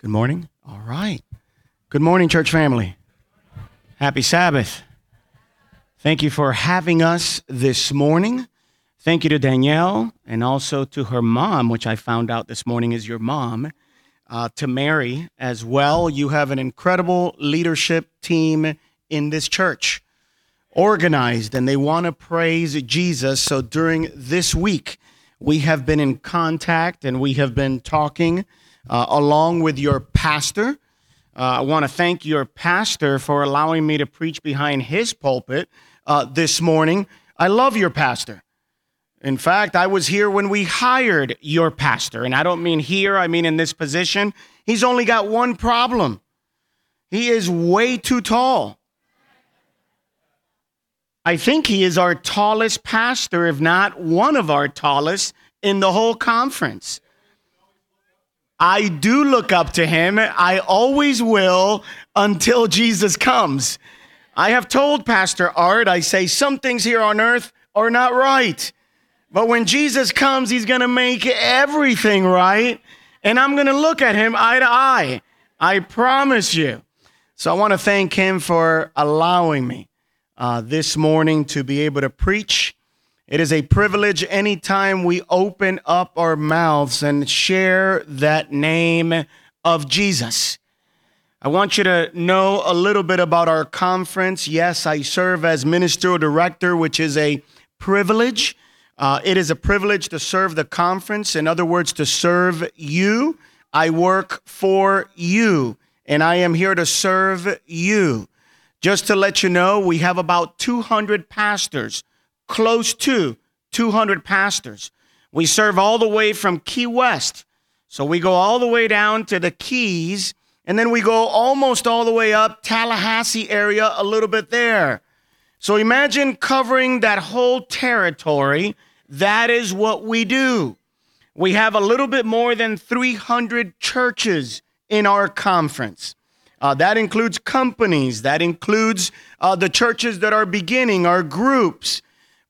Good morning. All right. Good morning, church family. Happy Sabbath. Thank you for having us this morning. Thank you to Danielle and also to her mom, which I found out this morning is your mom, uh, to Mary as well. You have an incredible leadership team in this church, organized, and they want to praise Jesus. So during this week, we have been in contact and we have been talking uh, along with your pastor. Uh, I want to thank your pastor for allowing me to preach behind his pulpit uh, this morning. I love your pastor. In fact, I was here when we hired your pastor. And I don't mean here, I mean in this position. He's only got one problem he is way too tall. I think he is our tallest pastor, if not one of our tallest in the whole conference. I do look up to him. I always will until Jesus comes. I have told Pastor Art, I say, some things here on earth are not right. But when Jesus comes, he's going to make everything right. And I'm going to look at him eye to eye. I promise you. So I want to thank him for allowing me uh, this morning to be able to preach it is a privilege anytime we open up our mouths and share that name of Jesus. I want you to know a little bit about our conference. Yes, I serve as ministerial director, which is a privilege. Uh, it is a privilege to serve the conference. In other words, to serve you. I work for you, and I am here to serve you. Just to let you know, we have about 200 pastors close to 200 pastors. We serve all the way from Key West. So we go all the way down to the Keys, and then we go almost all the way up Tallahassee area, a little bit there. So imagine covering that whole territory. That is what we do. We have a little bit more than 300 churches in our conference. Uh, that includes companies, that includes uh, the churches that are beginning, our groups.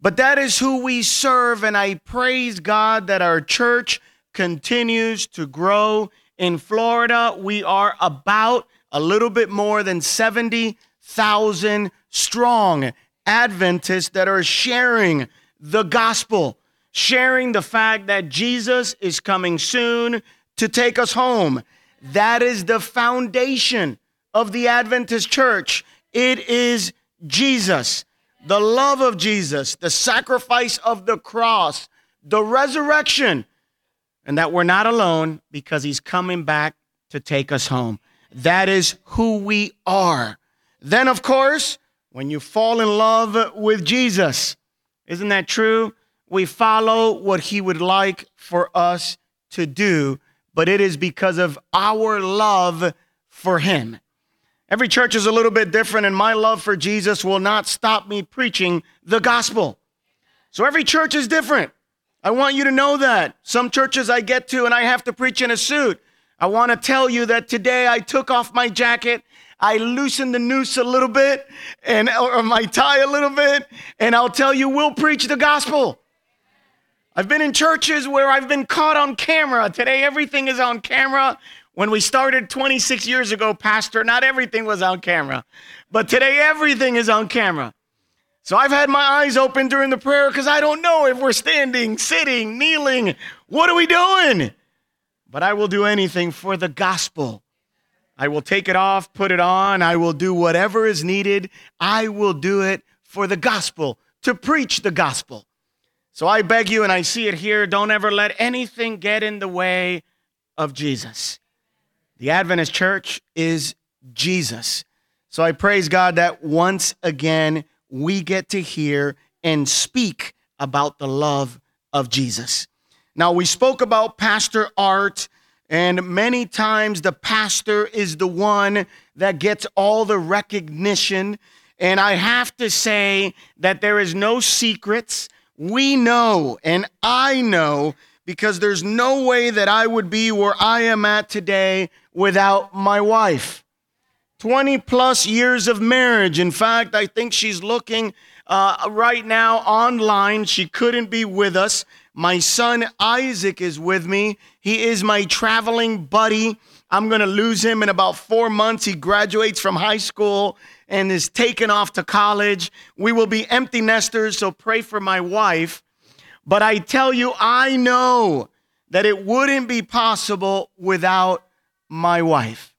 But that is who we serve, and I praise God that our church continues to grow. In Florida, we are about a little bit more than 70,000 strong Adventists that are sharing the gospel, sharing the fact that Jesus is coming soon to take us home. That is the foundation of the Adventist church. It is Jesus the love of Jesus, the sacrifice of the cross, the resurrection, and that we're not alone because he's coming back to take us home. That is who we are. Then, of course, when you fall in love with Jesus, isn't that true? We follow what he would like for us to do, but it is because of our love for him. Every church is a little bit different, and my love for Jesus will not stop me preaching the gospel. So every church is different. I want you to know that. Some churches I get to and I have to preach in a suit. I want to tell you that today I took off my jacket, I loosened the noose a little bit, and or my tie a little bit, and I'll tell you we'll preach the gospel. I've been in churches where I've been caught on camera. Today everything is on camera. When we started 26 years ago, Pastor, not everything was on camera, but today everything is on camera. So I've had my eyes open during the prayer because I don't know if we're standing, sitting, kneeling. What are we doing? But I will do anything for the gospel. I will take it off, put it on. I will do whatever is needed. I will do it for the gospel, to preach the gospel. So I beg you, and I see it here don't ever let anything get in the way of Jesus. The Adventist church is Jesus. So I praise God that once again we get to hear and speak about the love of Jesus. Now, we spoke about Pastor Art, and many times the pastor is the one that gets all the recognition. And I have to say that there is no secrets. We know, and I know because there's no way that I would be where I am at today without my wife. 20 plus years of marriage. In fact, I think she's looking uh, right now online. She couldn't be with us. My son Isaac is with me. He is my traveling buddy I'm going to lose him in about four months. He graduates from high school and is taken off to college. We will be empty nesters, so pray for my wife. But I tell you, I know that it wouldn't be possible without my wife.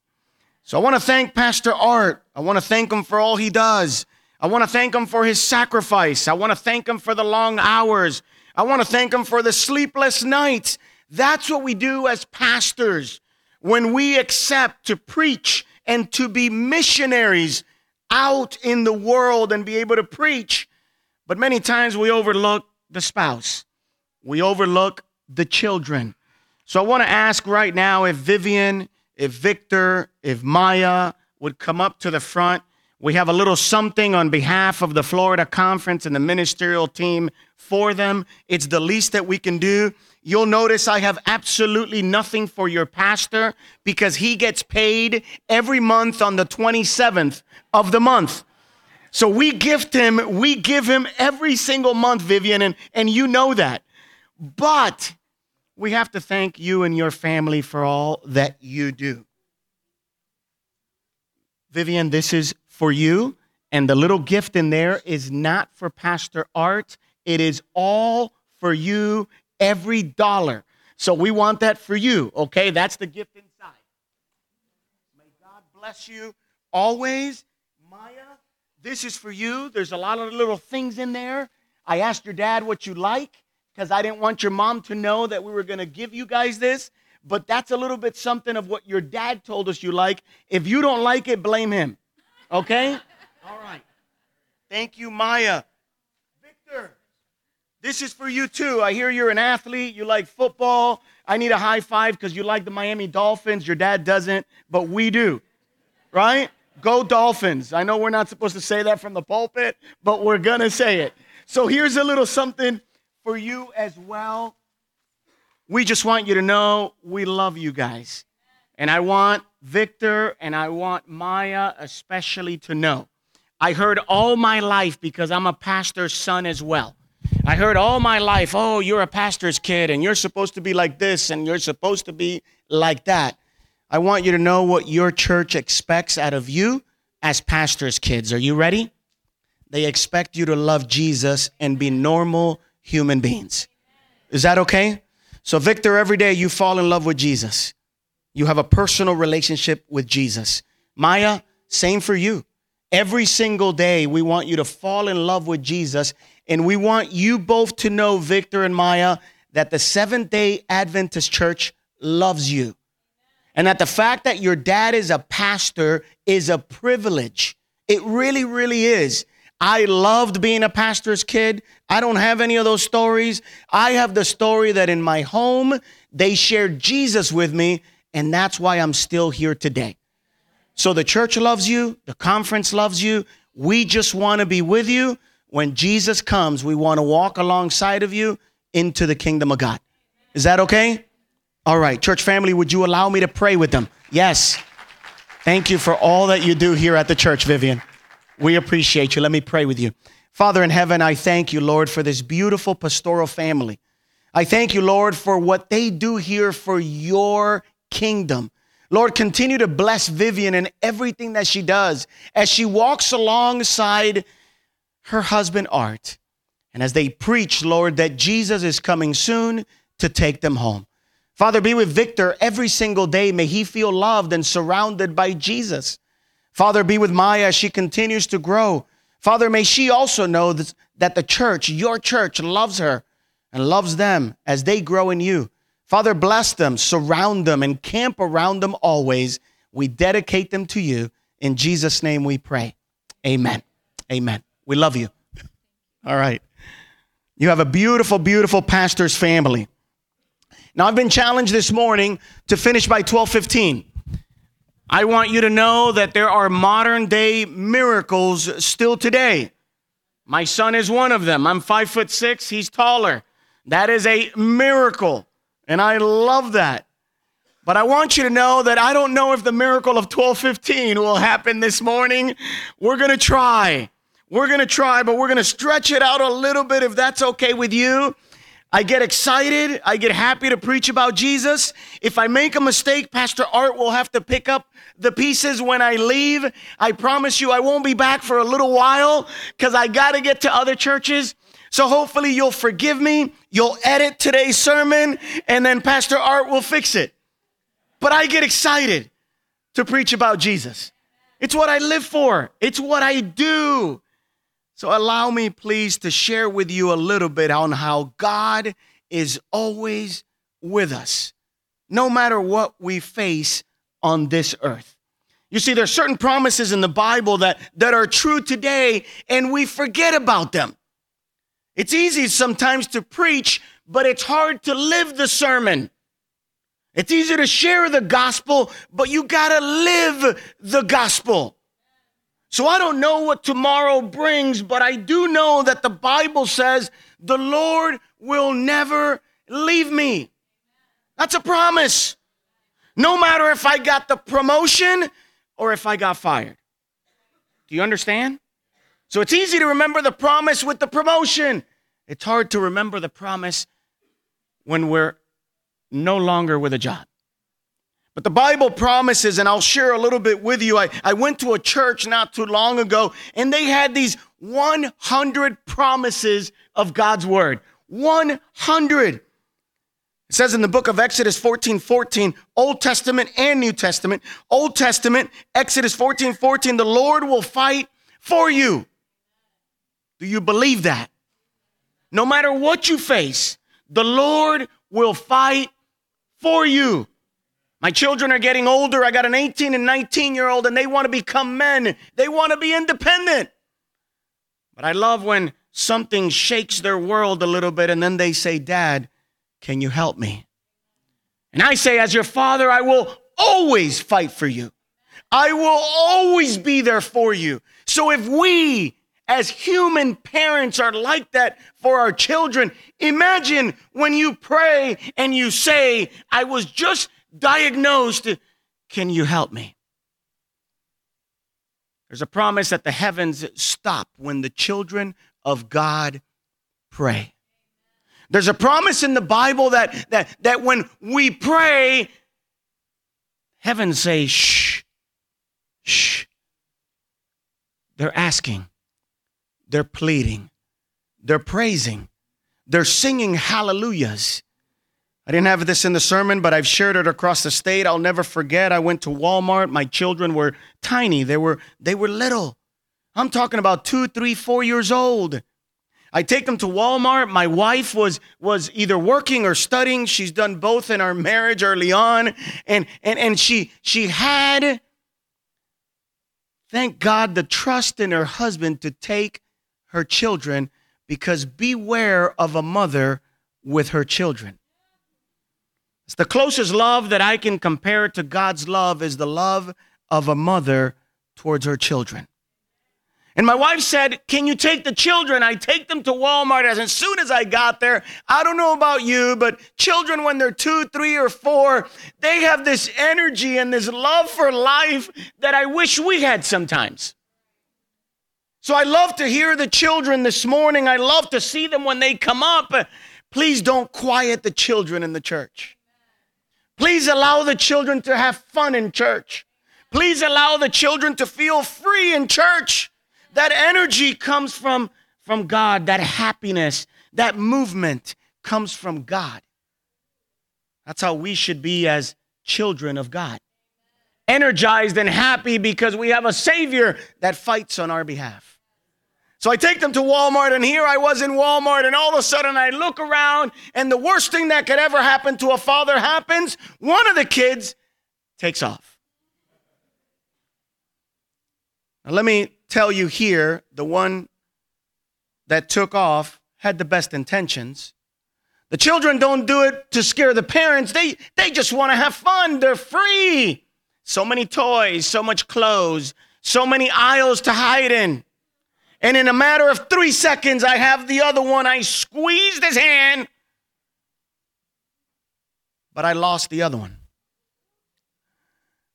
So I want to thank Pastor Art. I want to thank him for all he does. I want to thank him for his sacrifice. I want to thank him for the long hours. I want to thank him for the sleepless nights. That's what we do as pastors when we accept to preach and to be missionaries out in the world and be able to preach. But many times we overlook the spouse, we overlook the children. So I want to ask right now if Vivian, if Victor, if Maya would come up to the front. We have a little something on behalf of the Florida Conference and the ministerial team for them. It's the least that we can do. You'll notice I have absolutely nothing for your pastor because he gets paid every month on the 27th of the month. So we gift him, we give him every single month, Vivian, and, and you know that. But we have to thank you and your family for all that you do. Vivian, this is for you, and the little gift in there is not for Pastor Art. It is all for you every dollar. So we want that for you, okay? That's the gift inside. May God bless you always. This is for you. There's a lot of little things in there. I asked your dad what you like because I didn't want your mom to know that we were going to give you guys this. But that's a little bit something of what your dad told us you like. If you don't like it, blame him. Okay? All right. Thank you, Maya. Victor. This is for you too. I hear you're an athlete. You like football. I need a high five because you like the Miami Dolphins. Your dad doesn't, but we do. Right? Go Dolphins. I know we're not supposed to say that from the pulpit, but we're going to say it. So here's a little something for you as well. We just want you to know we love you guys. And I want Victor and I want Maya especially to know. I heard all my life because I'm a pastor's son as well I heard all my life, oh, you're a pastor's kid and you're supposed to be like this and you're supposed to be like that. I want you to know what your church expects out of you as pastor's kids. Are you ready? They expect you to love Jesus and be normal human beings. Is that okay? So, Victor, every day you fall in love with Jesus. You have a personal relationship with Jesus. Maya, same for you. Every single day, we want you to fall in love with Jesus and we want you both to know, Victor and Maya, that the Seventh day Adventist Church loves you. And that the fact that your dad is a pastor is a privilege. It really, really is. I loved being a pastor's kid. I don't have any of those stories. I have the story that in my home, they shared Jesus with me, and that's why I'm still here today. So the church loves you, the conference loves you. We just want to be with you when Jesus comes, we want to walk alongside of you into the kingdom of God. Is that okay? All right, church family, would you allow me to pray with them? Yes. Thank you for all that you do here at the church, Vivian. We appreciate you. Let me pray with you. Father in heaven, I thank you, Lord, for this beautiful pastoral family. I thank you, Lord, for what they do here for your kingdom. Lord, continue to bless Vivian and everything that she does as she walks alongside her husband Art. And as they preach, Lord, that Jesus is coming soon to take them home. Father, be with Victor every single day. May he feel loved and surrounded by Jesus. Father, be with Maya as she continues to grow. Father, may she also know that the church, your church, loves her and loves them as they grow in you. Father, bless them, surround them, and camp around them always. We dedicate them to you. In Jesus' name we pray. Amen. Amen. We love you. All right. You have a beautiful, beautiful pastor's family. Now, I've been challenged this morning to finish by 1215. I want you to know that there are modern day miracles still today. My son is one of them. I'm five foot six, he's taller. That is a miracle, and I love that. But I want you to know that I don't know if the miracle of 1215 will happen this morning. We're going to try. We're going to try, but we're going to stretch it out a little bit if that's okay with you. I get excited. I get happy to preach about Jesus. If I make a mistake, Pastor Art will have to pick up the pieces when I leave. I promise you I won't be back for a little while because I got to get to other churches. So hopefully you'll forgive me. You'll edit today's sermon and then Pastor Art will fix it. But I get excited to preach about Jesus. It's what I live for, it's what I do. So allow me, please, to share with you a little bit on how God is always with us, no matter what we face on this earth. You see, there are certain promises in the Bible that, that are true today, and we forget about them. It's easy sometimes to preach, but it's hard to live the sermon. It's easy to share the gospel, but you gotta live the gospel. So I don't know what tomorrow brings, but I do know that the Bible says the Lord will never leave me. That's a promise. No matter if I got the promotion or if I got fired. Do you understand? So it's easy to remember the promise with the promotion. It's hard to remember the promise when we're no longer with a job. But the Bible promises, and I'll share a little bit with you. I, I went to a church not too long ago, and they had these 100 promises of God's word. 100. It says in the book of Exodus 14 14, Old Testament and New Testament. Old Testament, Exodus 14 14, the Lord will fight for you. Do you believe that? No matter what you face, the Lord will fight for you. My children are getting older. I got an 18 and 19 year old, and they want to become men. They want to be independent. But I love when something shakes their world a little bit, and then they say, Dad, can you help me? And I say, As your father, I will always fight for you. I will always be there for you. So if we, as human parents, are like that for our children, imagine when you pray and you say, I was just diagnosed. Can you help me? There's a promise that the heavens stop when the children of God pray. There's a promise in the Bible that, that, that when we pray, heaven say, shh, shh. They're asking, they're pleading, they're praising, they're singing hallelujahs. I didn't have this in the sermon, but I've shared it across the state. I'll never forget. I went to Walmart. My children were tiny. They were they were little. I'm talking about two, three, four years old. I take them to Walmart. My wife was was either working or studying. She's done both in our marriage early on, and and and she she had, thank God, the trust in her husband to take her children, because beware of a mother with her children. It's the closest love that I can compare to God's love is the love of a mother towards her children. And my wife said, Can you take the children? I take them to Walmart. As soon as I got there, I don't know about you, but children, when they're two, three, or four, they have this energy and this love for life that I wish we had sometimes. So I love to hear the children this morning. I love to see them when they come up. Please don't quiet the children in the church. Please allow the children to have fun in church. Please allow the children to feel free in church. That energy comes from, from God, that happiness, that movement comes from God. That's how we should be as children of God. Energized and happy because we have a Savior that fights on our behalf. So I take them to Walmart, and here I was in Walmart, and all of a sudden I look around, and the worst thing that could ever happen to a father happens. One of the kids takes off. Now, let me tell you here the one that took off had the best intentions. The children don't do it to scare the parents, they, they just want to have fun. They're free. So many toys, so much clothes, so many aisles to hide in. And in a matter of three seconds, I have the other one. I squeezed his hand, but I lost the other one.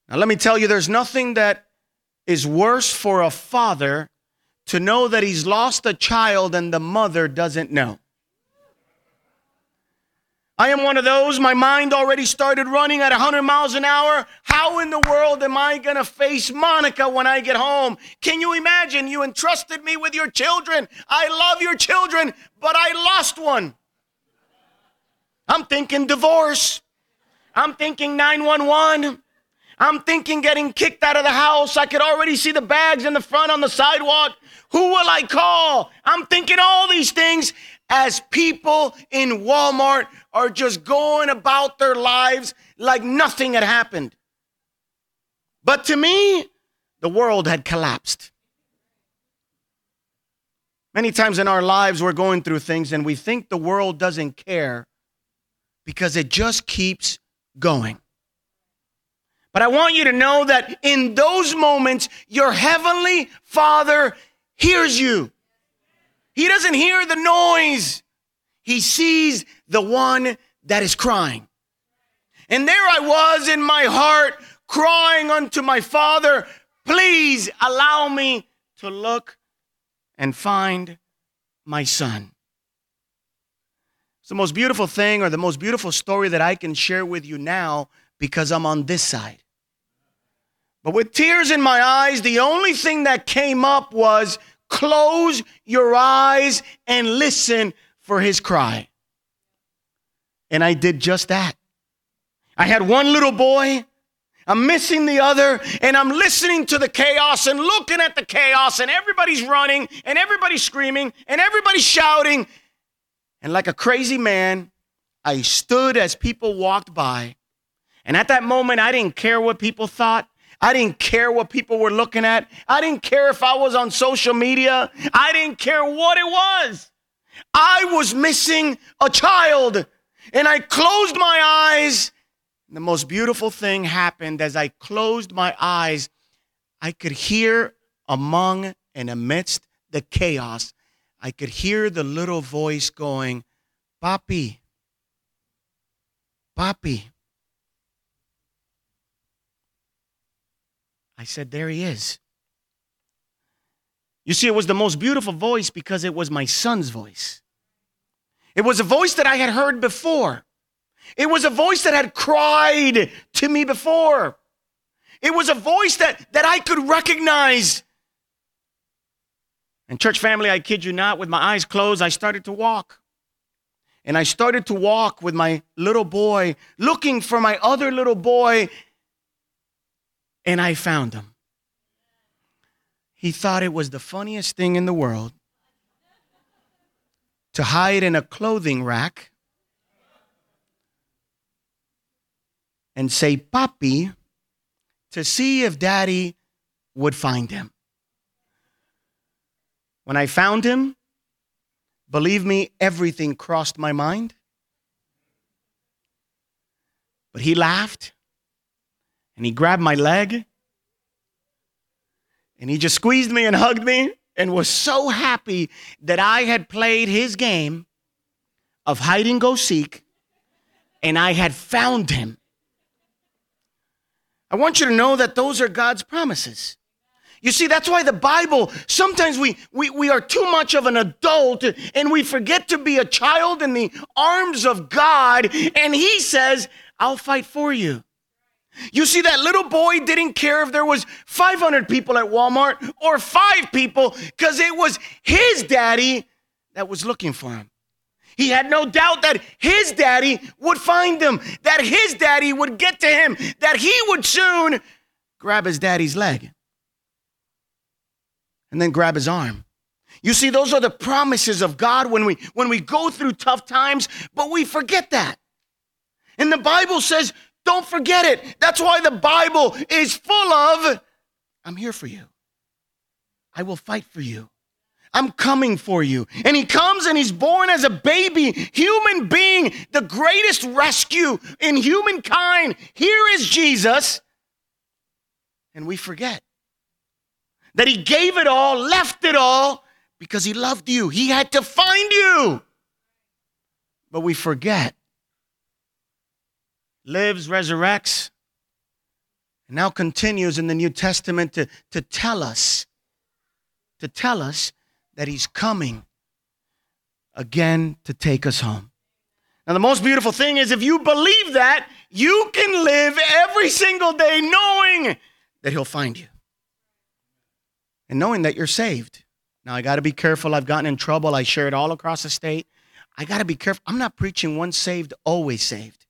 Now, let me tell you, there's nothing that is worse for a father to know that he's lost a child and the mother doesn't know. I am one of those. My mind already started running at 100 miles an hour. How in the world am I going to face Monica when I get home? Can you imagine? You entrusted me with your children. I love your children, but I lost one. I'm thinking divorce. I'm thinking 911. I'm thinking getting kicked out of the house. I could already see the bags in the front on the sidewalk. Who will I call? I'm thinking all these things as people in Walmart are just going about their lives like nothing had happened. But to me, the world had collapsed. Many times in our lives, we're going through things and we think the world doesn't care because it just keeps going. But I want you to know that in those moments, your heavenly Father hears you. He doesn't hear the noise. He sees the one that is crying. And there I was in my heart crying unto my father, please allow me to look and find my son. It's the most beautiful thing or the most beautiful story that I can share with you now because I'm on this side. But with tears in my eyes, the only thing that came up was Close your eyes and listen for his cry. And I did just that. I had one little boy. I'm missing the other, and I'm listening to the chaos and looking at the chaos, and everybody's running, and everybody's screaming, and everybody's shouting. And like a crazy man, I stood as people walked by. And at that moment, I didn't care what people thought. I didn't care what people were looking at. I didn't care if I was on social media. I didn't care what it was. I was missing a child. And I closed my eyes. The most beautiful thing happened as I closed my eyes. I could hear among and amidst the chaos, I could hear the little voice going, Papi, Papi. I said, There he is. You see, it was the most beautiful voice because it was my son's voice. It was a voice that I had heard before. It was a voice that had cried to me before. It was a voice that, that I could recognize. And, church family, I kid you not, with my eyes closed, I started to walk. And I started to walk with my little boy, looking for my other little boy and I found him. He thought it was the funniest thing in the world to hide in a clothing rack and say, Papi, to see if daddy would find him. When I found him, believe me, everything crossed my mind. But he laughed and he grabbed my leg and he just squeezed me and hugged me and was so happy that I had played his game of hide and go seek and I had found him. I want you to know that those are God's promises. You see, that's why the Bible, sometimes we, we, we are too much of an adult and we forget to be a child in the arms of God. And He says, I'll fight for you. You see, that little boy didn't care if there was 500 people at Walmart or five people because it was his daddy that was looking for him. He had no doubt that his daddy would find him, that his daddy would get to him, that he would soon grab his daddy's leg and then grab his arm. You see, those are the promises of God when we when we go through tough times, but we forget that. And the Bible says don't forget it. That's why the Bible is full of I'm here for you. I will fight for you. I'm coming for you. And he comes and he's born as a baby, human being, the greatest rescue in humankind. Here is Jesus. And we forget that he gave it all, left it all because he loved you. He had to find you. But we forget lives, resurrects, and now continues in the New Testament to, to tell us, to tell us that he's coming again to take us home. Now, the most beautiful thing is if you believe that, you can live every single day knowing that He'll find you and knowing that you're saved. Now, I got to be careful. I've gotten in trouble. I share it all across the state. I got to be careful. I'm not preaching once saved, always saved.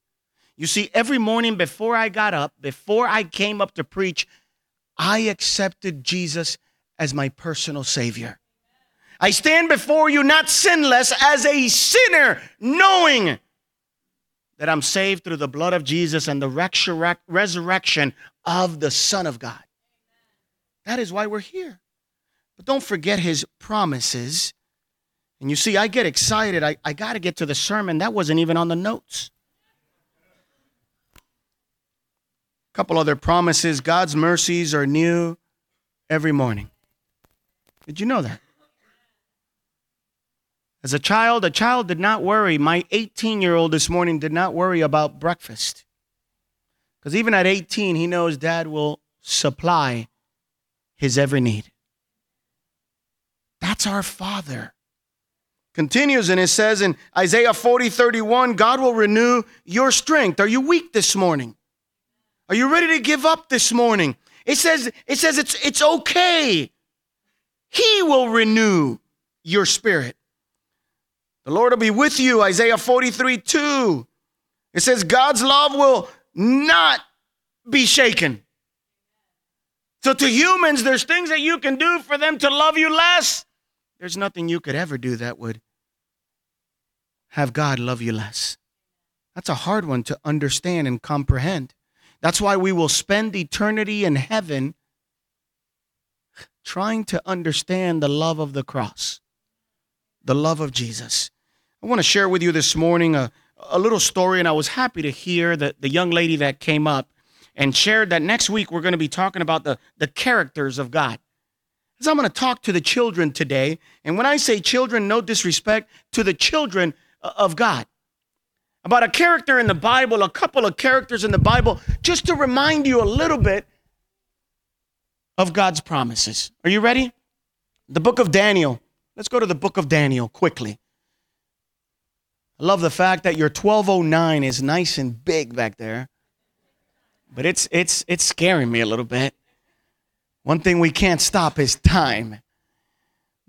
You see, every morning before I got up, before I came up to preach, I accepted Jesus as my personal Savior. I stand before you not sinless as a sinner, knowing that I'm saved through the blood of Jesus and the resurrection of the Son of God. That is why we're here. But don't forget his promises. And you see, I get excited. I, I got to get to the sermon. That wasn't even on the notes. A couple other promises God's mercies are new every morning. Did you know that? As a child, a child did not worry. My 18 year old this morning did not worry about breakfast. Because even at 18, he knows dad will supply his every need. That's our Father. Continues and it says in Isaiah 40 31, God will renew your strength. Are you weak this morning? Are you ready to give up this morning? It says, it says it's, it's okay. He will renew your spirit. The Lord will be with you, Isaiah 43 2. It says, God's love will not be shaken. So, to humans, there's things that you can do for them to love you less. There's nothing you could ever do that would have God love you less. That's a hard one to understand and comprehend. That's why we will spend eternity in heaven trying to understand the love of the cross, the love of Jesus. I want to share with you this morning a, a little story, and I was happy to hear that the young lady that came up and shared that next week we're going to be talking about the, the characters of God. So I'm going to talk to the children today, and when I say children, no disrespect to the children uh, of God. About a character in the Bible, a couple of characters in the Bible, just to remind you a little bit of God's promises. Are you ready? The book of Daniel. Let's go to the book of Daniel quickly. I love the fact that your 1209 is nice and big back there. But it's it's it's scaring me a little bit. One thing we can't stop is time.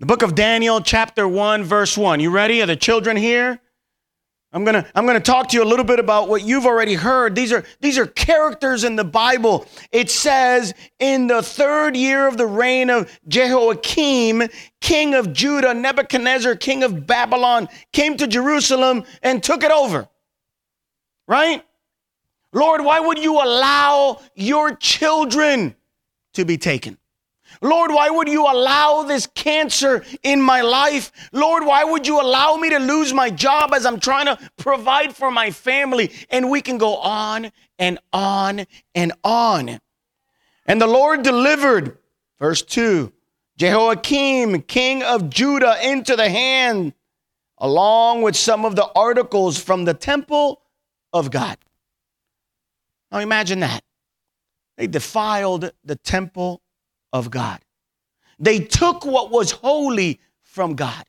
The book of Daniel, chapter 1, verse 1. You ready? Are the children here? I'm going to I'm going to talk to you a little bit about what you've already heard. These are these are characters in the Bible. It says in the 3rd year of the reign of Jehoiakim, king of Judah, Nebuchadnezzar, king of Babylon, came to Jerusalem and took it over. Right? Lord, why would you allow your children to be taken? Lord, why would you allow this cancer in my life? Lord, why would you allow me to lose my job as I'm trying to provide for my family? And we can go on and on and on. And the Lord delivered, verse 2, Jehoiakim, king of Judah, into the hand, along with some of the articles from the temple of God. Now imagine that. They defiled the temple of God. They took what was holy from God,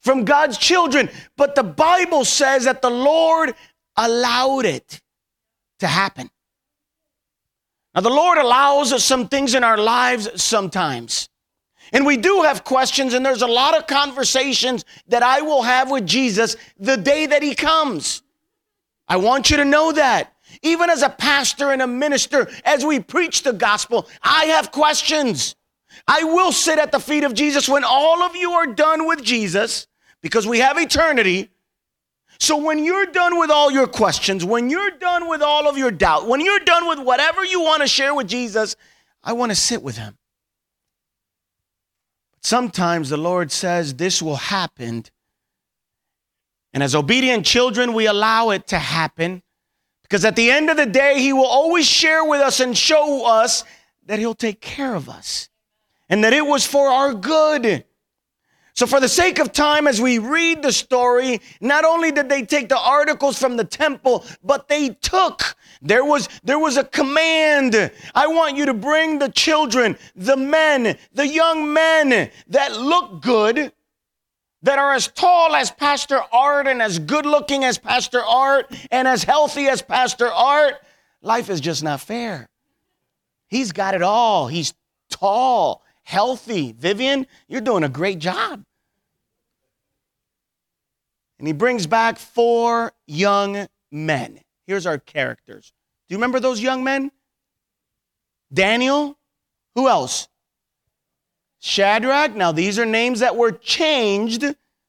from God's children. But the Bible says that the Lord allowed it to happen. Now, the Lord allows us some things in our lives sometimes. And we do have questions, and there's a lot of conversations that I will have with Jesus the day that He comes. I want you to know that. Even as a pastor and a minister, as we preach the gospel, I have questions. I will sit at the feet of Jesus when all of you are done with Jesus because we have eternity. So when you're done with all your questions, when you're done with all of your doubt, when you're done with whatever you want to share with Jesus, I want to sit with him. But sometimes the Lord says this will happen. And as obedient children, we allow it to happen because at the end of the day, He will always share with us and show us that He'll take care of us and that it was for our good. So, for the sake of time, as we read the story, not only did they take the articles from the temple, but they took. There was, there was a command. I want you to bring the children, the men, the young men that look good, that are as tall as Pastor Art and as good looking as Pastor Art and as healthy as Pastor Art. Life is just not fair. He's got it all. He's tall, healthy. Vivian, you're doing a great job. And he brings back four young men. Here's our characters. Do you remember those young men? Daniel. Who else? Shadrach. Now, these are names that were changed,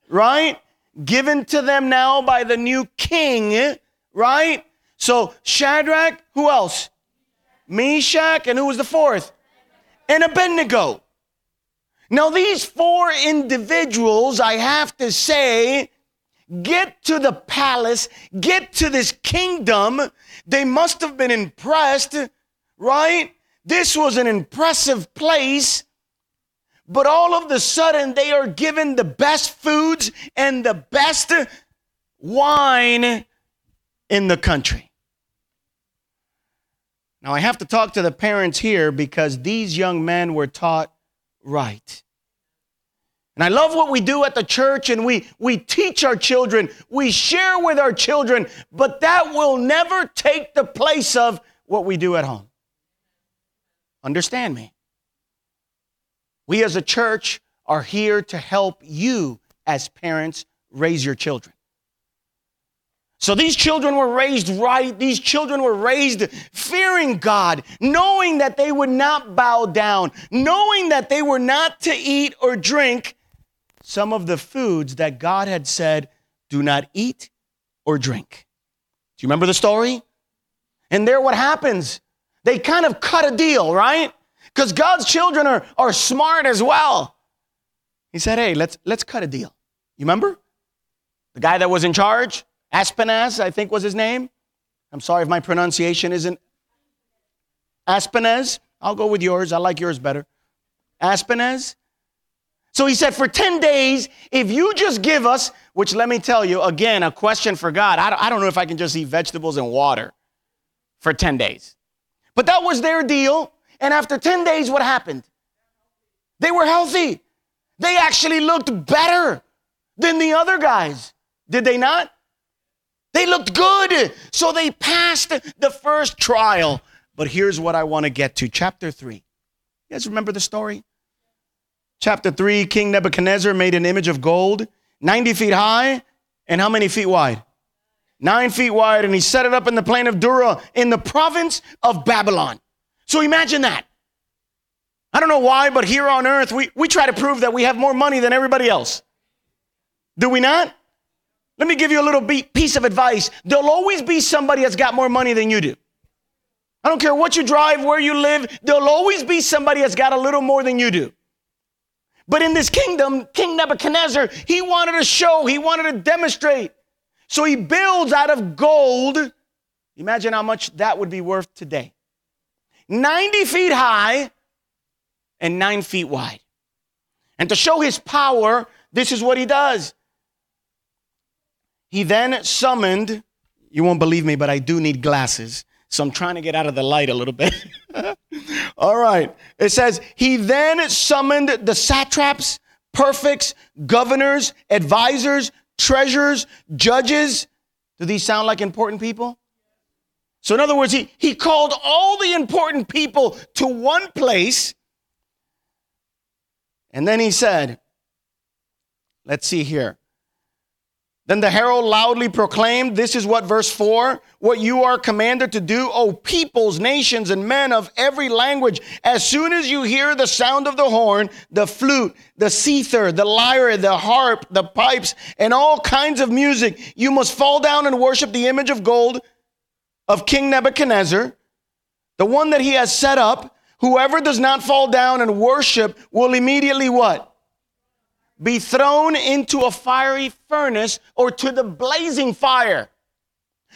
right? Given to them now by the new king, right? So, Shadrach, who else? Meshach, and who was the fourth? And Abednego. Now, these four individuals, I have to say, get to the palace, get to this kingdom. They must have been impressed, right? This was an impressive place. But all of the sudden, they are given the best foods and the best wine in the country. Now, I have to talk to the parents here because these young men were taught right. And I love what we do at the church and we, we teach our children, we share with our children, but that will never take the place of what we do at home. Understand me. We as a church are here to help you as parents raise your children. So these children were raised right. These children were raised fearing God, knowing that they would not bow down, knowing that they were not to eat or drink some of the foods that God had said, do not eat or drink. Do you remember the story? And there, what happens? They kind of cut a deal, right? Because God's children are, are smart as well. He said, Hey, let's, let's cut a deal. You remember? The guy that was in charge, Aspenaz, I think was his name. I'm sorry if my pronunciation isn't Aspenaz. I'll go with yours. I like yours better. Aspenaz. So he said, for 10 days, if you just give us, which let me tell you, again, a question for God. I don't know if I can just eat vegetables and water for 10 days. But that was their deal. And after 10 days, what happened? They were healthy. They actually looked better than the other guys. Did they not? They looked good. So they passed the first trial. But here's what I want to get to chapter 3. You guys remember the story? Chapter 3 King Nebuchadnezzar made an image of gold, 90 feet high, and how many feet wide? Nine feet wide, and he set it up in the plain of Dura in the province of Babylon. So imagine that. I don't know why, but here on earth, we, we try to prove that we have more money than everybody else. Do we not? Let me give you a little piece of advice. There'll always be somebody that's got more money than you do. I don't care what you drive, where you live, there'll always be somebody that's got a little more than you do. But in this kingdom, King Nebuchadnezzar, he wanted to show, he wanted to demonstrate. So he builds out of gold. Imagine how much that would be worth today. 90 feet high and nine feet wide. And to show his power, this is what he does. He then summoned, you won't believe me, but I do need glasses. So I'm trying to get out of the light a little bit. All right. It says, He then summoned the satraps, prefects, governors, advisors, treasurers, judges. Do these sound like important people? So, in other words, he, he called all the important people to one place. And then he said, let's see here. Then the herald loudly proclaimed, This is what verse 4 what you are commanded to do, O peoples, nations, and men of every language. As soon as you hear the sound of the horn, the flute, the zither, the lyre, the harp, the pipes, and all kinds of music, you must fall down and worship the image of gold of King Nebuchadnezzar, the one that he has set up. Whoever does not fall down and worship will immediately what? Be thrown into a fiery furnace or to the blazing fire.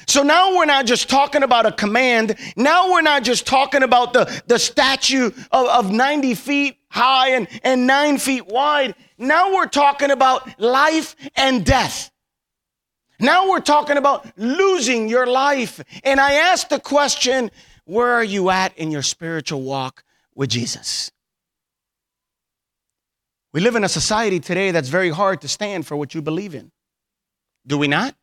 So now we're not just talking about a command. Now we're not just talking about the, the statue of, of 90 feet high and, and nine feet wide. Now we're talking about life and death. Now we're talking about losing your life. And I ask the question where are you at in your spiritual walk with Jesus? We live in a society today that's very hard to stand for what you believe in. Do we not?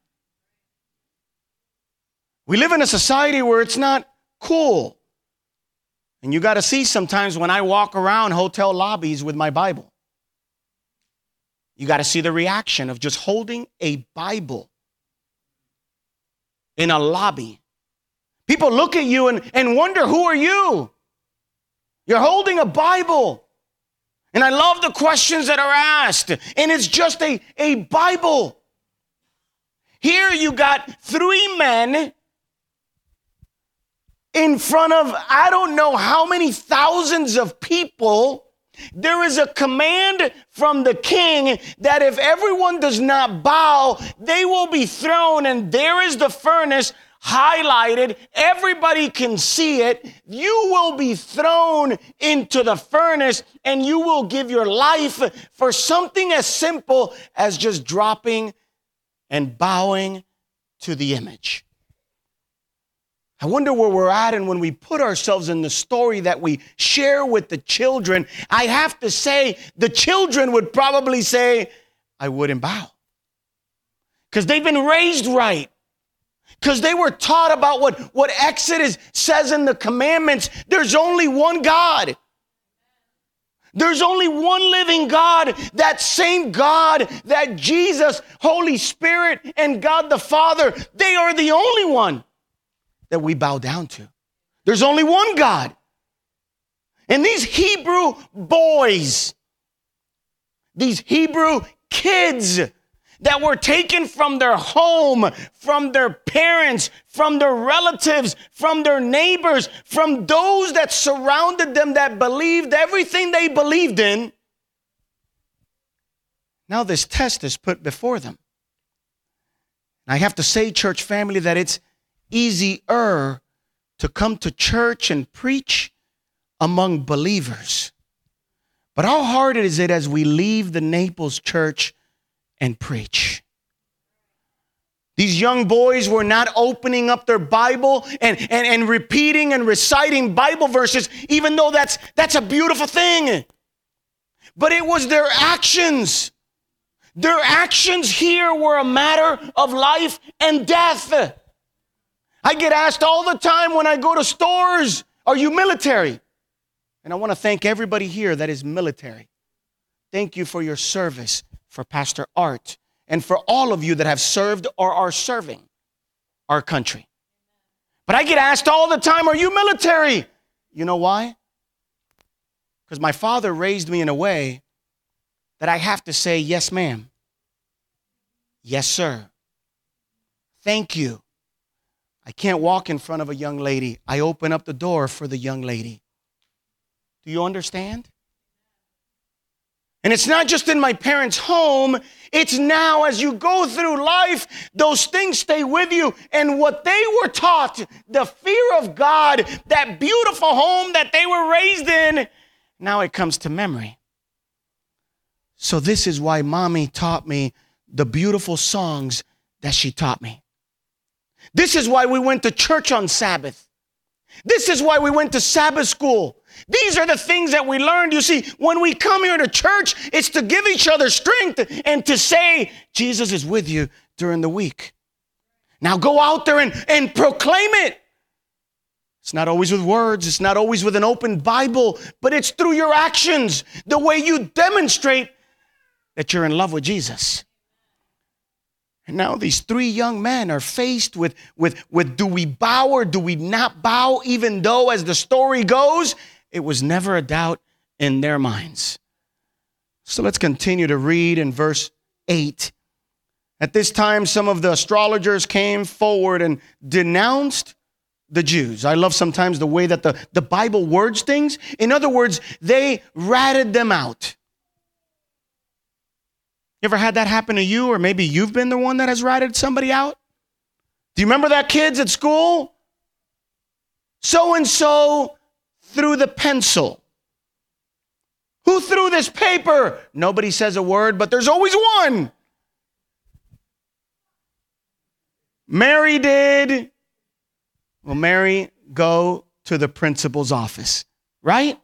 We live in a society where it's not cool. And you got to see sometimes when I walk around hotel lobbies with my Bible, you got to see the reaction of just holding a Bible in a lobby. People look at you and, and wonder, who are you? You're holding a Bible. And I love the questions that are asked. And it's just a, a Bible. Here you got three men in front of I don't know how many thousands of people. There is a command from the king that if everyone does not bow, they will be thrown. And there is the furnace highlighted. Everybody can see it. You will be thrown into the furnace and you will give your life for something as simple as just dropping and bowing to the image. I wonder where we're at, and when we put ourselves in the story that we share with the children, I have to say, the children would probably say, I wouldn't bow. Because they've been raised right because they were taught about what, what Exodus says in the commandments. There's only one God. There's only one living God, that same God that Jesus, Holy Spirit, and God the Father, they are the only one that we bow down to. There's only one God. And these Hebrew boys, these Hebrew kids, that were taken from their home, from their parents, from their relatives, from their neighbors, from those that surrounded them that believed everything they believed in. Now, this test is put before them. I have to say, church family, that it's easier to come to church and preach among believers. But how hard is it as we leave the Naples church and preach. These young boys were not opening up their Bible and, and, and repeating and reciting Bible verses, even though that's, that's a beautiful thing. But it was their actions. Their actions here were a matter of life and death. I get asked all the time when I go to stores, Are you military? And I want to thank everybody here that is military. Thank you for your service for Pastor Art, and for all of you that have served or are serving our country. But I get asked all the time, Are you military? You know why? Because my father raised me in a way that I have to say, Yes, ma'am. Yes, sir. Thank you. I can't walk in front of a young lady. I open up the door for the young lady. Do you understand? And it's not just in my parents' home, it's now as you go through life, those things stay with you. And what they were taught, the fear of God, that beautiful home that they were raised in, now it comes to memory. So, this is why mommy taught me the beautiful songs that she taught me. This is why we went to church on Sabbath. This is why we went to Sabbath school. These are the things that we learned. You see, when we come here to church, it's to give each other strength and to say, Jesus is with you during the week. Now go out there and, and proclaim it. It's not always with words, it's not always with an open Bible, but it's through your actions, the way you demonstrate that you're in love with Jesus. And now these three young men are faced with, with, with do we bow or do we not bow, even though, as the story goes, it was never a doubt in their minds. So let's continue to read in verse 8. At this time, some of the astrologers came forward and denounced the Jews. I love sometimes the way that the, the Bible words things. In other words, they ratted them out. You ever had that happen to you, or maybe you've been the one that has ratted somebody out? Do you remember that, kids at school? So and so threw the pencil. Who threw this paper? Nobody says a word, but there's always one. Mary did. Well, Mary, go to the principal's office, right?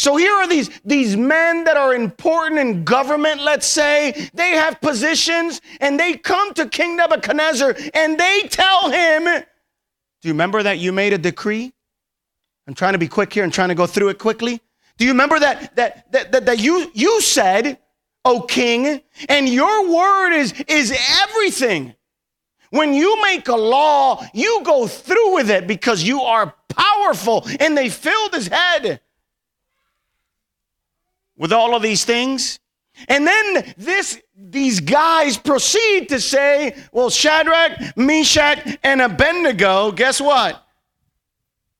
So here are these, these men that are important in government, let's say. They have positions and they come to King Nebuchadnezzar and they tell him, Do you remember that you made a decree? I'm trying to be quick here and trying to go through it quickly. Do you remember that that that, that, that you you said, O king, and your word is is everything. When you make a law, you go through with it because you are powerful. And they filled his head with all of these things. And then this these guys proceed to say, well, Shadrach, Meshach, and Abednego, guess what?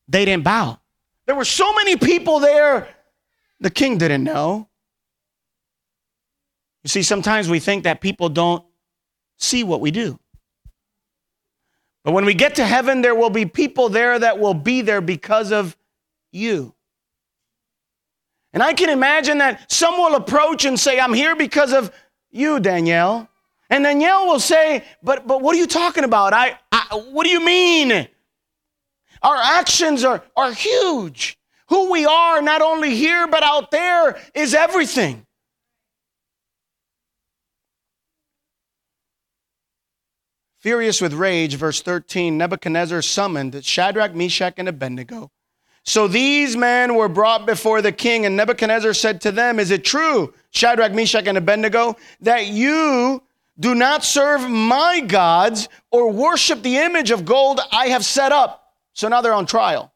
They didn't bow. There were so many people there, the king didn't know. You see, sometimes we think that people don't see what we do. But when we get to heaven, there will be people there that will be there because of you. And I can imagine that some will approach and say, I'm here because of you, Danielle. And Danielle will say, But, but what are you talking about? I, I, what do you mean? Our actions are, are huge. Who we are, not only here, but out there, is everything. Furious with rage, verse 13, Nebuchadnezzar summoned Shadrach, Meshach, and Abednego. So these men were brought before the king, and Nebuchadnezzar said to them, Is it true, Shadrach, Meshach, and Abednego, that you do not serve my gods or worship the image of gold I have set up? So now they're on trial.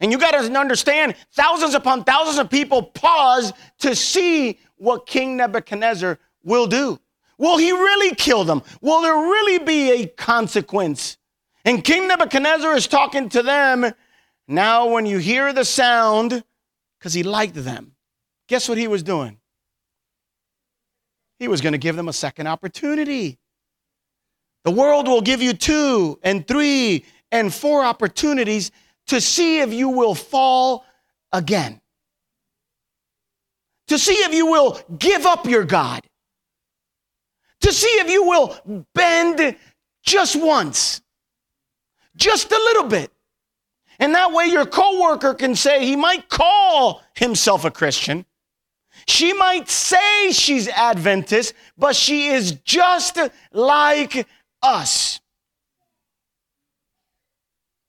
And you got to understand, thousands upon thousands of people pause to see what King Nebuchadnezzar will do. Will he really kill them? Will there really be a consequence? And King Nebuchadnezzar is talking to them. Now, when you hear the sound, because he liked them, guess what he was doing? He was going to give them a second opportunity. The world will give you two and three and four opportunities to see if you will fall again, to see if you will give up your God to see if you will bend just once, just a little bit. And that way your coworker can say he might call himself a Christian. She might say she's Adventist, but she is just like us.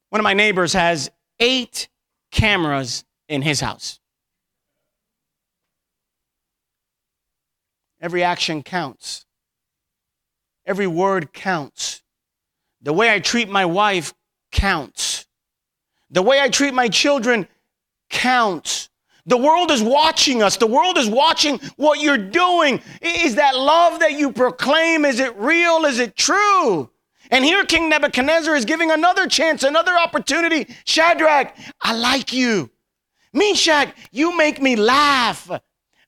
One of my neighbors has eight cameras in his house. Every action counts. Every word counts. The way I treat my wife counts. The way I treat my children counts. The world is watching us. The world is watching what you're doing. Is that love that you proclaim? Is it real? Is it true? And here King Nebuchadnezzar is giving another chance, another opportunity. Shadrach, I like you. Meshach, you make me laugh.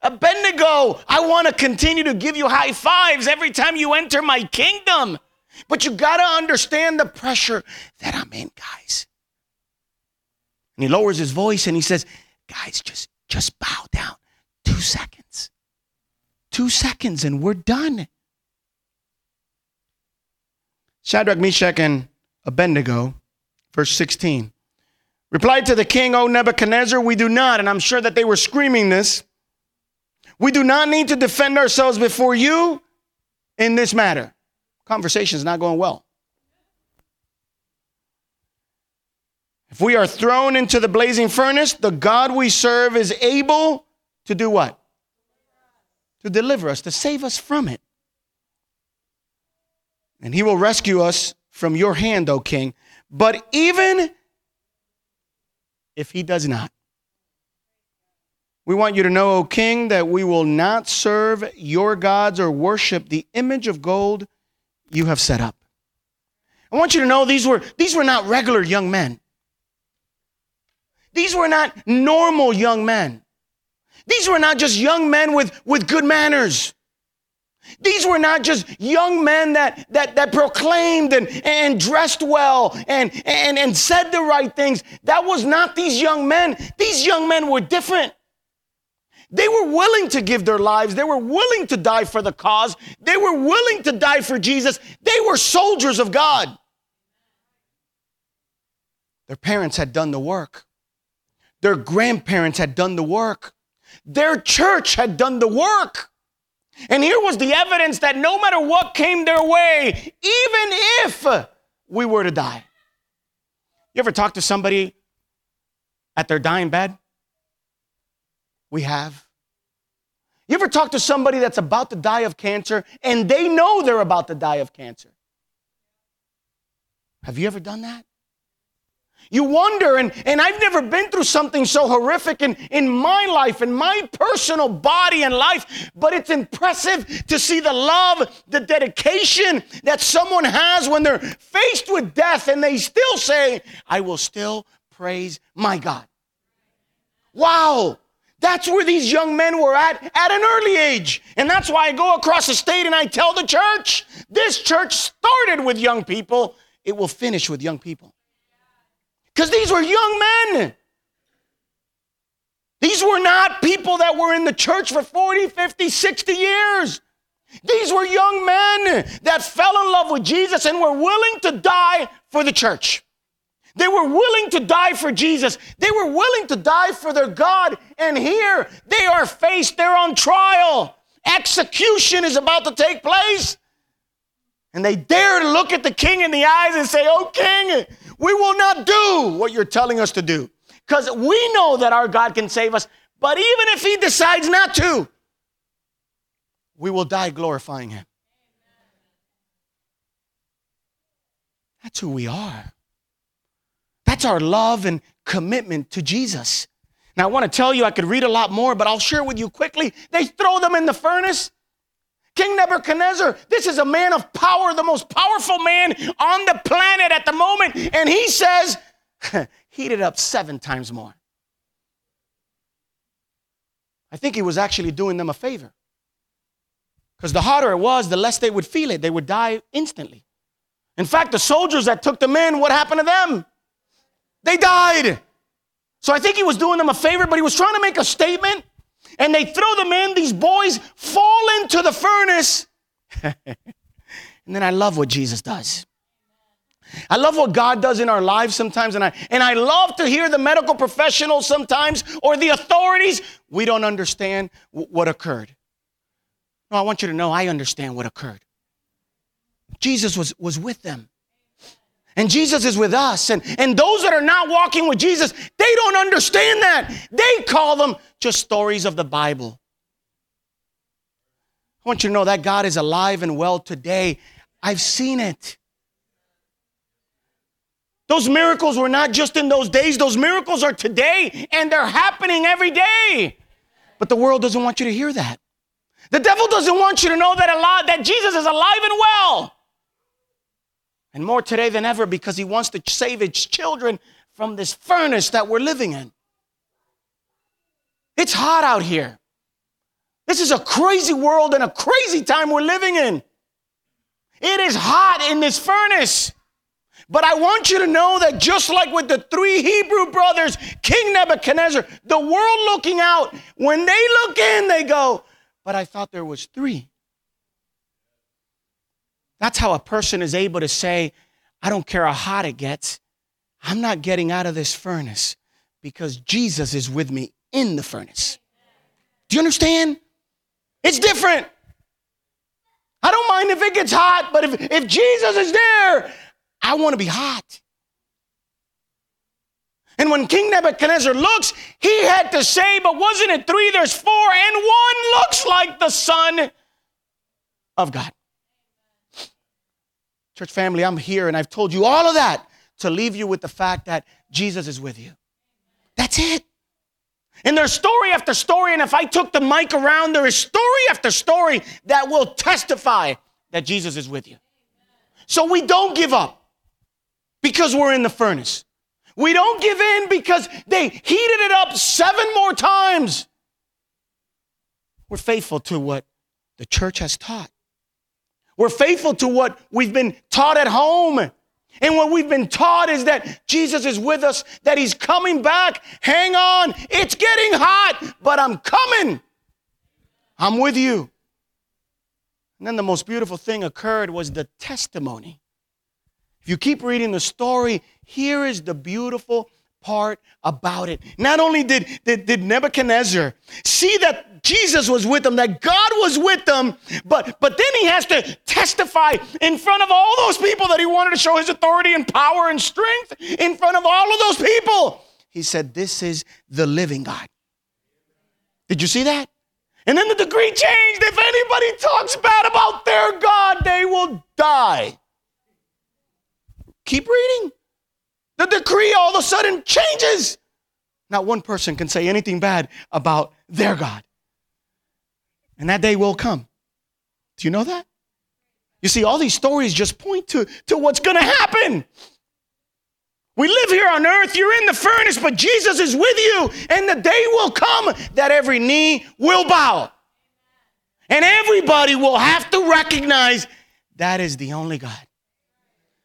Abednego, I want to continue to give you high fives every time you enter my kingdom. But you got to understand the pressure that I'm in, guys. And he lowers his voice and he says, guys, just, just bow down. Two seconds. Two seconds and we're done. Shadrach, Meshach, and Abednego, verse 16, replied to the king, O Nebuchadnezzar, we do not. And I'm sure that they were screaming this. We do not need to defend ourselves before you in this matter. Conversation is not going well. If we are thrown into the blazing furnace, the God we serve is able to do what? To deliver us, to save us from it. And he will rescue us from your hand, O king. But even if he does not, we want you to know, O king, that we will not serve your gods or worship the image of gold you have set up. I want you to know these were, these were not regular young men. These were not normal young men. These were not just young men with, with good manners. These were not just young men that, that, that proclaimed and, and dressed well and, and, and said the right things. That was not these young men. These young men were different. They were willing to give their lives. They were willing to die for the cause. They were willing to die for Jesus. They were soldiers of God. Their parents had done the work. Their grandparents had done the work. Their church had done the work. And here was the evidence that no matter what came their way, even if we were to die. You ever talk to somebody at their dying bed? We have. You ever talk to somebody that's about to die of cancer and they know they're about to die of cancer? Have you ever done that? You wonder, and, and I've never been through something so horrific in, in my life, in my personal body and life, but it's impressive to see the love, the dedication that someone has when they're faced with death and they still say, I will still praise my God. Wow. That's where these young men were at at an early age. And that's why I go across the state and I tell the church this church started with young people, it will finish with young people. Because these were young men. These were not people that were in the church for 40, 50, 60 years. These were young men that fell in love with Jesus and were willing to die for the church. They were willing to die for Jesus. They were willing to die for their God. And here they are faced, they're on trial. Execution is about to take place. And they dare to look at the king in the eyes and say, Oh, king, we will not do what you're telling us to do. Because we know that our God can save us. But even if he decides not to, we will die glorifying him. That's who we are. That's our love and commitment to Jesus. Now, I want to tell you, I could read a lot more, but I'll share with you quickly. They throw them in the furnace. King Nebuchadnezzar, this is a man of power, the most powerful man on the planet at the moment. And he says, heat it up seven times more. I think he was actually doing them a favor. Because the hotter it was, the less they would feel it. They would die instantly. In fact, the soldiers that took them in, what happened to them? They died. So I think he was doing them a favor, but he was trying to make a statement. And they throw them in, these boys fall into the furnace. and then I love what Jesus does. I love what God does in our lives sometimes, and I and I love to hear the medical professionals sometimes or the authorities. We don't understand w- what occurred. No, I want you to know I understand what occurred. Jesus was, was with them. And Jesus is with us. And, and those that are not walking with Jesus, they don't understand that. They call them just stories of the Bible. I want you to know that God is alive and well today. I've seen it. Those miracles were not just in those days, those miracles are today, and they're happening every day. But the world doesn't want you to hear that. The devil doesn't want you to know that, lot that Jesus is alive and well. And more today than ever because he wants to save his children from this furnace that we're living in. It's hot out here. This is a crazy world and a crazy time we're living in. It is hot in this furnace. But I want you to know that just like with the three Hebrew brothers, King Nebuchadnezzar, the world looking out, when they look in, they go, But I thought there was three. That's how a person is able to say, I don't care how hot it gets, I'm not getting out of this furnace because Jesus is with me in the furnace. Do you understand? It's different. I don't mind if it gets hot, but if, if Jesus is there, I want to be hot. And when King Nebuchadnezzar looks, he had to say, but wasn't it three? There's four, and one looks like the Son of God. Church family, I'm here and I've told you all of that to leave you with the fact that Jesus is with you. That's it. And there's story after story, and if I took the mic around, there is story after story that will testify that Jesus is with you. So we don't give up because we're in the furnace. We don't give in because they heated it up seven more times. We're faithful to what the church has taught. We're faithful to what we've been taught at home. And what we've been taught is that Jesus is with us, that He's coming back. Hang on, it's getting hot, but I'm coming. I'm with you. And then the most beautiful thing occurred was the testimony. If you keep reading the story, here is the beautiful, part about it. Not only did, did, did Nebuchadnezzar see that Jesus was with them, that God was with them, but, but then he has to testify in front of all those people that he wanted to show his authority and power and strength in front of all of those people. He said, This is the living God. Did you see that? And then the decree changed. If anybody talks bad about their God, they will die. Keep reading. The decree all of a sudden changes. Not one person can say anything bad about their God. And that day will come. Do you know that? You see, all these stories just point to, to what's going to happen. We live here on earth, you're in the furnace, but Jesus is with you, and the day will come that every knee will bow. And everybody will have to recognize that is the only God.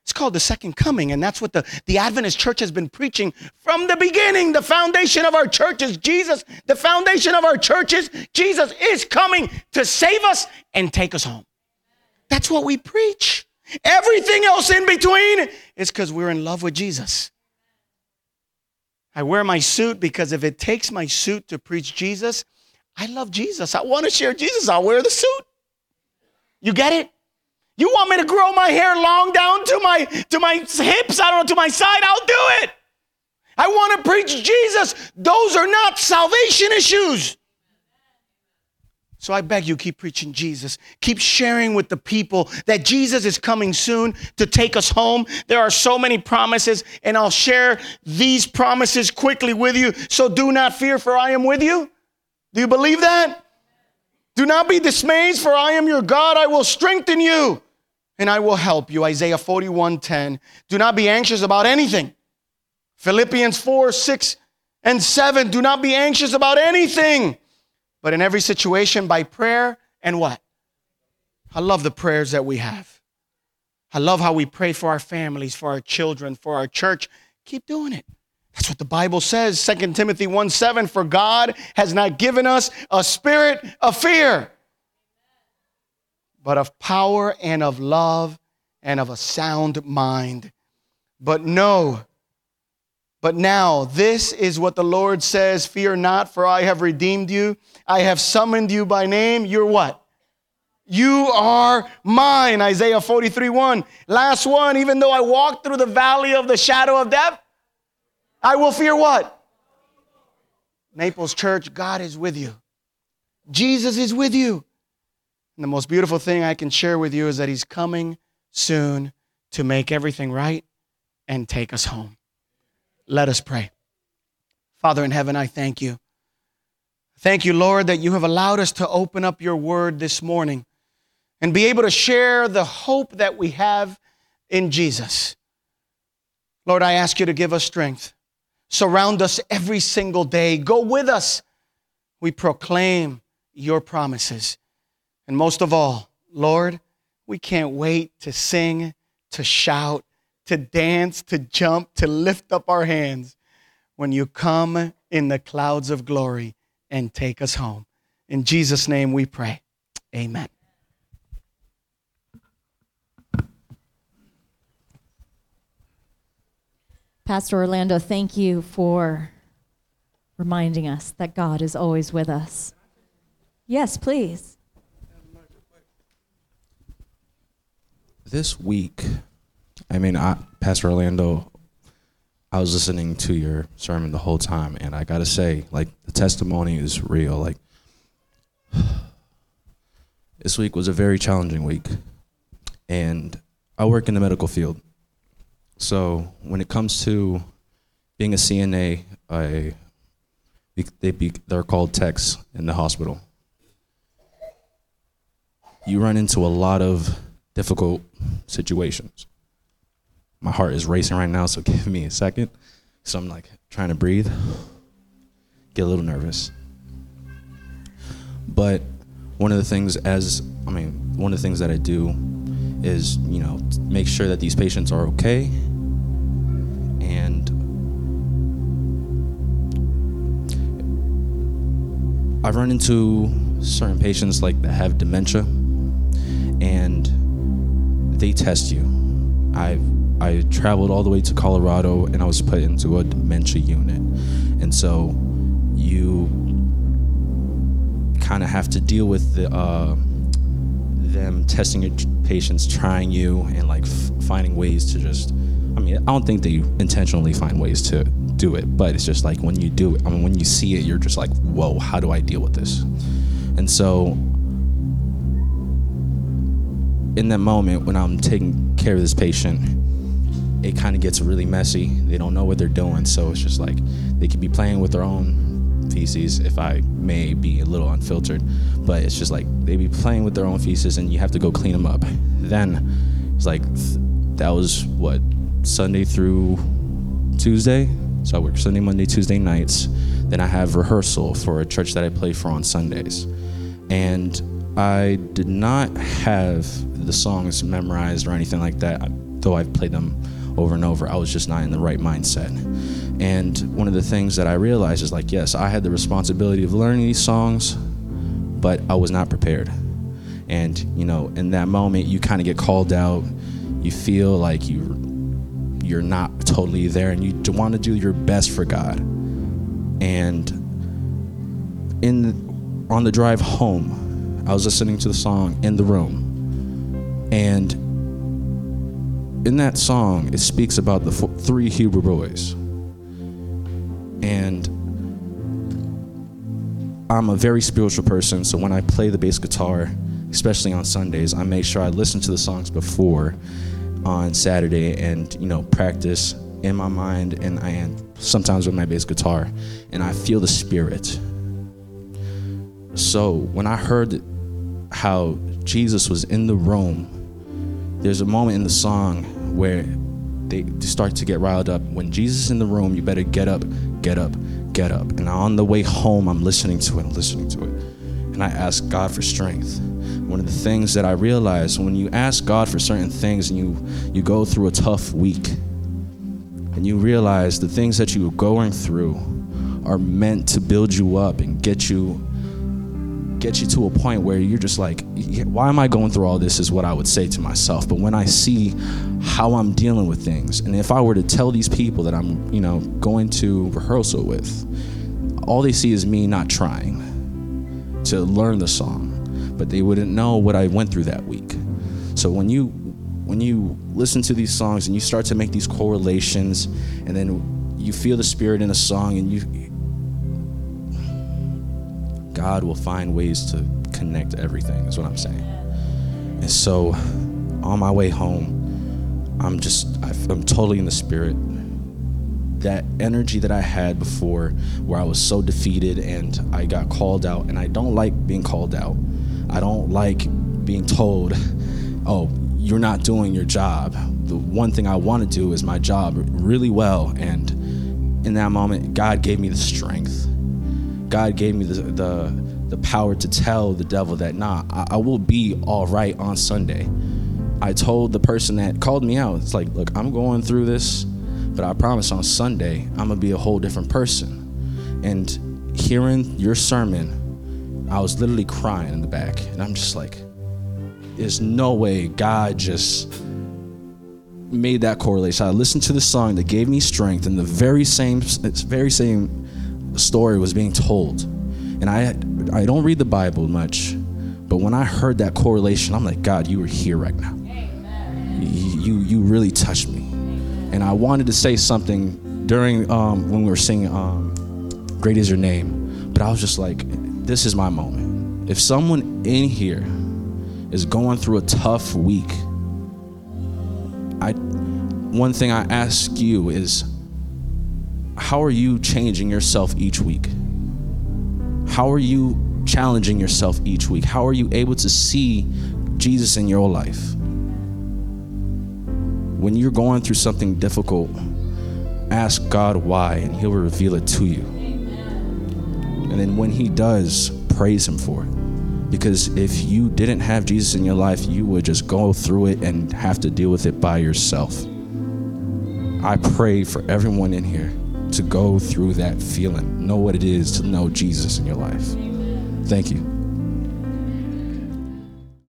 It's called the second coming, and that's what the, the Adventist church has been preaching from the beginning. The foundation of our church is Jesus. The foundation of our church is Jesus is coming to save us and take us home. That's what we preach. Everything else in between is because we're in love with Jesus. I wear my suit because if it takes my suit to preach Jesus, I love Jesus. I want to share Jesus. I'll wear the suit. You get it? You want me to grow my hair long down to my to my hips, I don't know, to my side, I'll do it. I want to preach Jesus. Those are not salvation issues. So I beg you, keep preaching Jesus. Keep sharing with the people that Jesus is coming soon to take us home. There are so many promises, and I'll share these promises quickly with you. So do not fear, for I am with you. Do you believe that? Do not be dismayed, for I am your God. I will strengthen you and I will help you. Isaiah 41:10. Do not be anxious about anything. Philippians 4, 6, and 7. Do not be anxious about anything but in every situation by prayer and what? I love the prayers that we have. I love how we pray for our families, for our children, for our church. Keep doing it. That's what the Bible says, 2 Timothy 1 7. For God has not given us a spirit of fear, but of power and of love and of a sound mind. But no, but now, this is what the Lord says Fear not, for I have redeemed you. I have summoned you by name. You're what? You are mine. Isaiah 43 1. Last one. Even though I walk through the valley of the shadow of death, I will fear what? Naples Church, God is with you. Jesus is with you. And the most beautiful thing I can share with you is that He's coming soon to make everything right and take us home. Let us pray. Father in heaven, I thank you. Thank you, Lord, that you have allowed us to open up your word this morning and be able to share the hope that we have in Jesus. Lord, I ask you to give us strength. Surround us every single day. Go with us. We proclaim your promises. And most of all, Lord, we can't wait to sing, to shout, to dance, to jump, to lift up our hands when you come in the clouds of glory and take us home. In Jesus' name we pray. Amen. Pastor Orlando, thank you for reminding us that God is always with us. Yes, please. This week, I mean, I, Pastor Orlando, I was listening to your sermon the whole time, and I gotta say, like, the testimony is real. Like, this week was a very challenging week, and I work in the medical field. So when it comes to being a CNA, I they be, they're called techs in the hospital. You run into a lot of difficult situations my heart is racing right now, so give me a second. So I'm like trying to breathe, get a little nervous. But one of the things, as I mean, one of the things that I do is, you know, make sure that these patients are okay. And I've run into certain patients like that have dementia, they test you. I've I traveled all the way to Colorado and I was put into a dementia unit. And so you kind of have to deal with the uh, them testing your patients, trying you, and like f- finding ways to just. I mean, I don't think they intentionally find ways to do it, but it's just like when you do it. I mean, when you see it, you're just like, "Whoa, how do I deal with this?" And so, in that moment when I'm taking care of this patient, it kind of gets really messy. They don't know what they're doing, so it's just like they could be playing with their own feces, if I may be a little unfiltered, but it's just like they be playing with their own feces, and you have to go clean them up. Then it's like that was what Sunday through Tuesday. So I work Sunday, Monday, Tuesday nights. Then I have rehearsal for a church that I play for on Sundays, and I did not have the songs memorized or anything like that, though I've played them over and over. I was just not in the right mindset. And one of the things that I realized is like, yes, I had the responsibility of learning these songs, but I was not prepared. And, you know, in that moment, you kind of get called out. You feel like you you're not totally there and you want to do your best for God. And in on the drive home, I was listening to the song in the room. And in that song, it speaks about the four, three Hebrew boys. And I'm a very spiritual person, so when I play the bass guitar, especially on Sundays, I make sure I listen to the songs before on Saturday and, you know, practice in my mind and I am sometimes with my bass guitar and I feel the spirit. So when I heard how Jesus was in the room, there's a moment in the song where they start to get riled up. When Jesus is in the room, you better get up, get up, get up. And on the way home, I'm listening to it, I'm listening to it. And I ask God for strength. One of the things that I realized when you ask God for certain things and you, you go through a tough week, and you realize the things that you're going through are meant to build you up and get you get you to a point where you're just like, why am I going through all this? Is what I would say to myself. But when I see how I'm dealing with things, and if I were to tell these people that I'm, you know, going to rehearsal with, all they see is me not trying to learn the song, but they wouldn't know what I went through that week. So when you when you listen to these songs and you start to make these correlations, and then you feel the spirit in a song, and you God will find ways to connect everything, is what I'm saying. And so on my way home, I'm just, I'm totally in the spirit. That energy that I had before, where I was so defeated and I got called out, and I don't like being called out. I don't like being told, oh, you're not doing your job. The one thing I want to do is my job really well. And in that moment, God gave me the strength God gave me the, the, the power to tell the devil that, nah, I, I will be all right on Sunday. I told the person that called me out, it's like, look, I'm going through this, but I promise on Sunday, I'm gonna be a whole different person. And hearing your sermon, I was literally crying in the back. And I'm just like, there's no way God just made that correlation. I listened to the song that gave me strength, and the very same, very same story was being told. And I, I don't read the Bible much, but when I heard that correlation, I'm like, God, you were here right now. You, you really touched me. And I wanted to say something during um, when we were singing um, Great is Your Name, but I was just like, this is my moment. If someone in here is going through a tough week, I, one thing I ask you is, how are you changing yourself each week? How are you challenging yourself each week? How are you able to see Jesus in your life? When you're going through something difficult, ask God why, and He'll reveal it to you. And then when He does, praise Him for it. Because if you didn't have Jesus in your life, you would just go through it and have to deal with it by yourself. I pray for everyone in here to go through that feeling, know what it is to know Jesus in your life. Thank you.